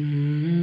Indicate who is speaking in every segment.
Speaker 1: Mm-hmm.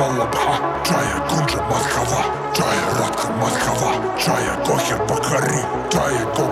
Speaker 1: Vallan paha, Jaya kunja matkava, Jaya ratka matkava, Jaya kohja bakari,